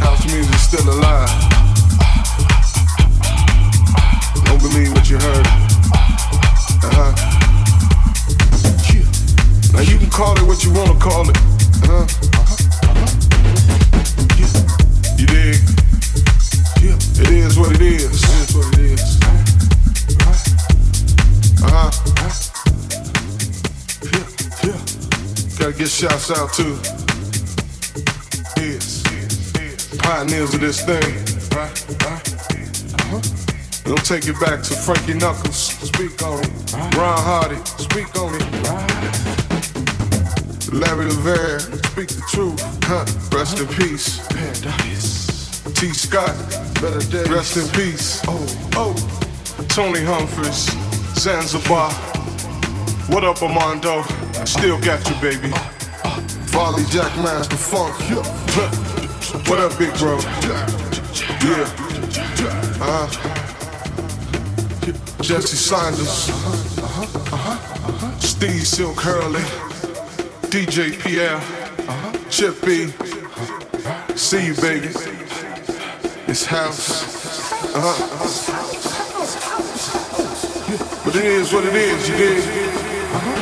House music still alive. Don't believe what you heard. Uh huh. Now you can call it what you wanna call it. Uh huh. You dig? It is what it is. It is what it is. Uh huh. Gotta get shouts out to pioneers of this thing. Don't take it back to Frankie Knuckles. Speak on it. Ron Hardy. Speak on it. Larry Levan. Speak the truth. Huh. Rest in peace. Tee Scott. Rest in peace. Oh, oh. Tony Humphries. Zanzibar. What up, Armando? Still got you, baby. Farley Jack Master Funk. What up, big bro? Yeah. Uh, huh. Jesse Saunders. Uh huh. Uh huh. Steve Silk Hurley. DJ Pierre. Uh-huh. Chip B. See you, baby. This house. Uh-huh. But it is what it is, you dig? JMD,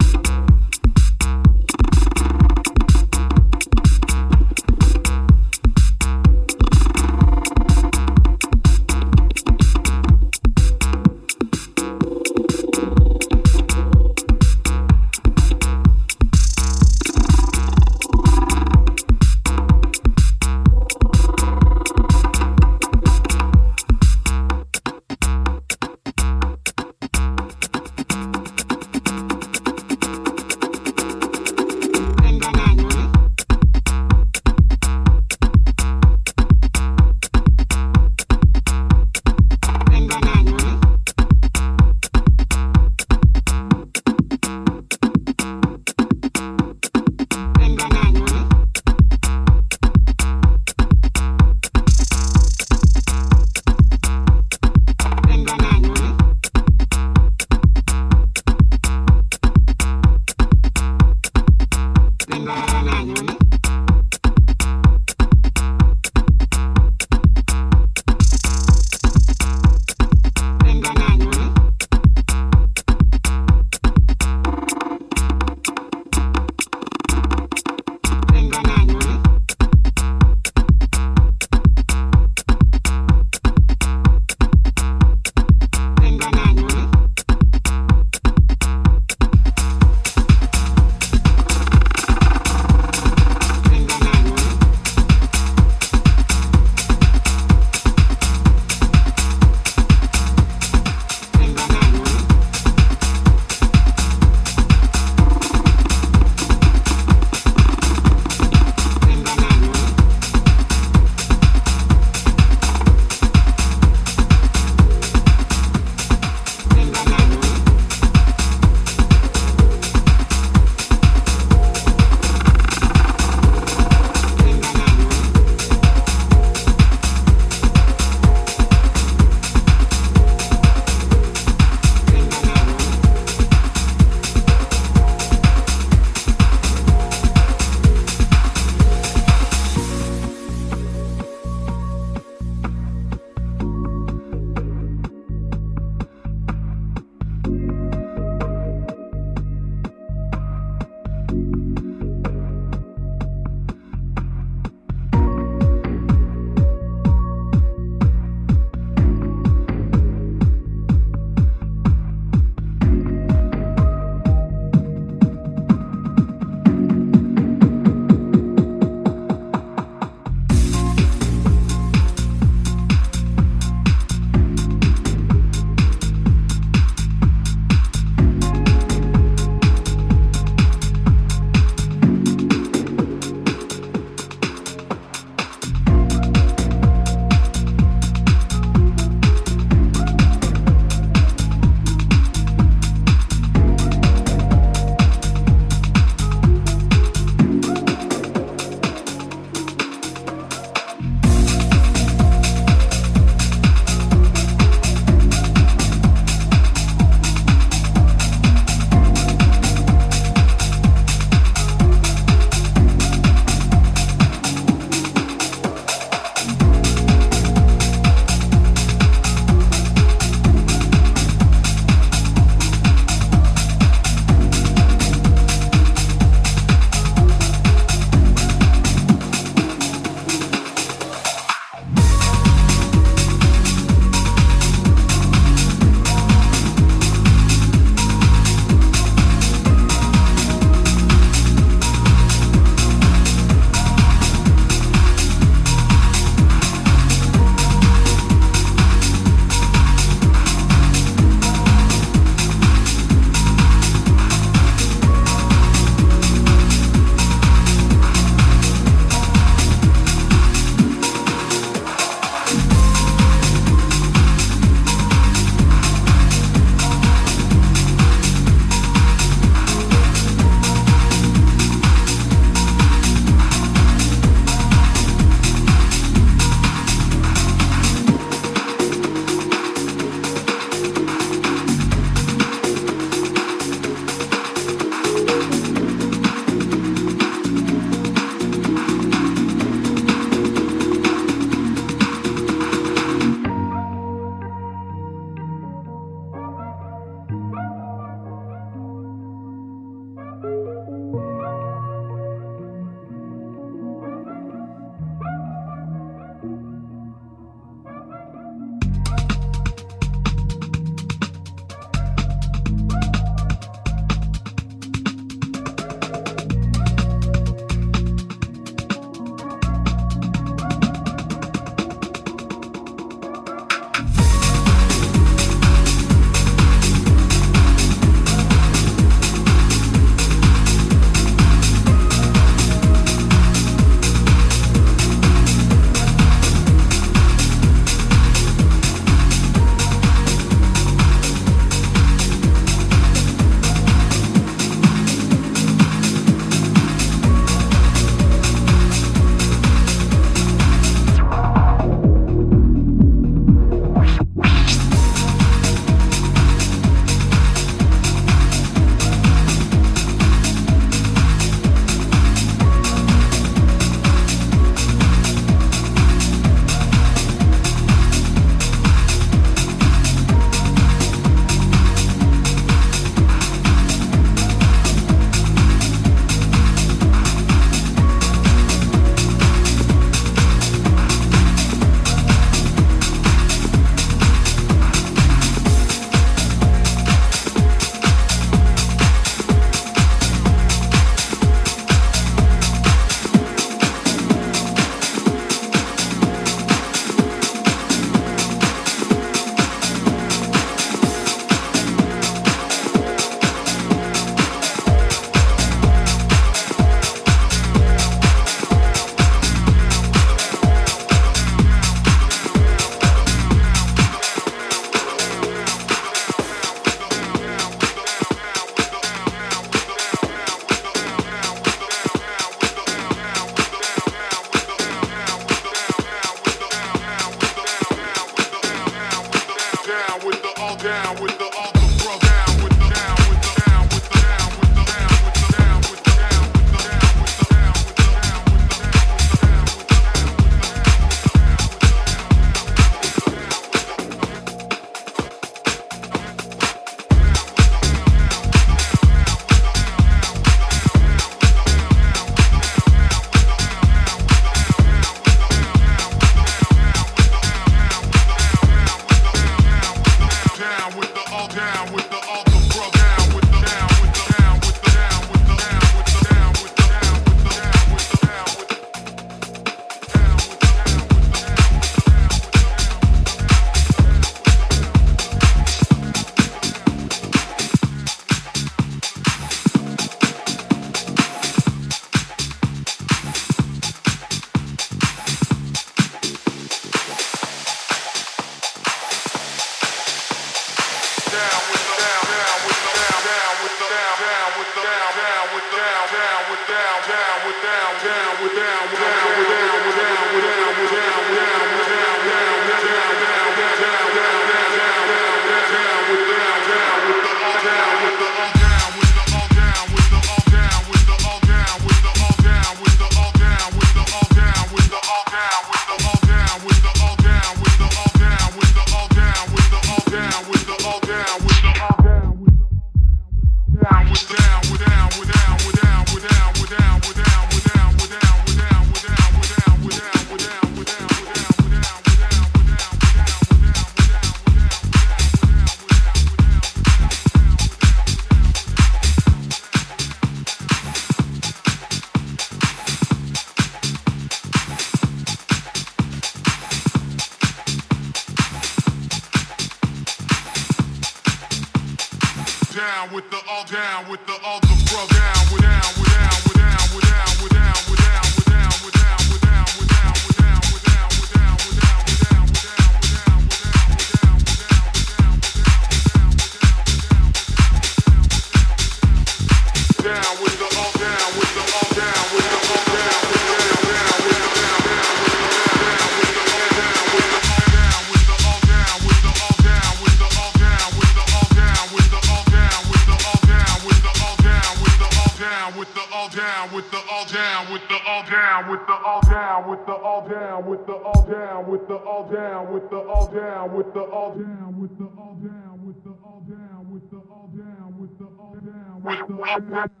with the all down with the all down with the all down with the all down with the all down with the all down.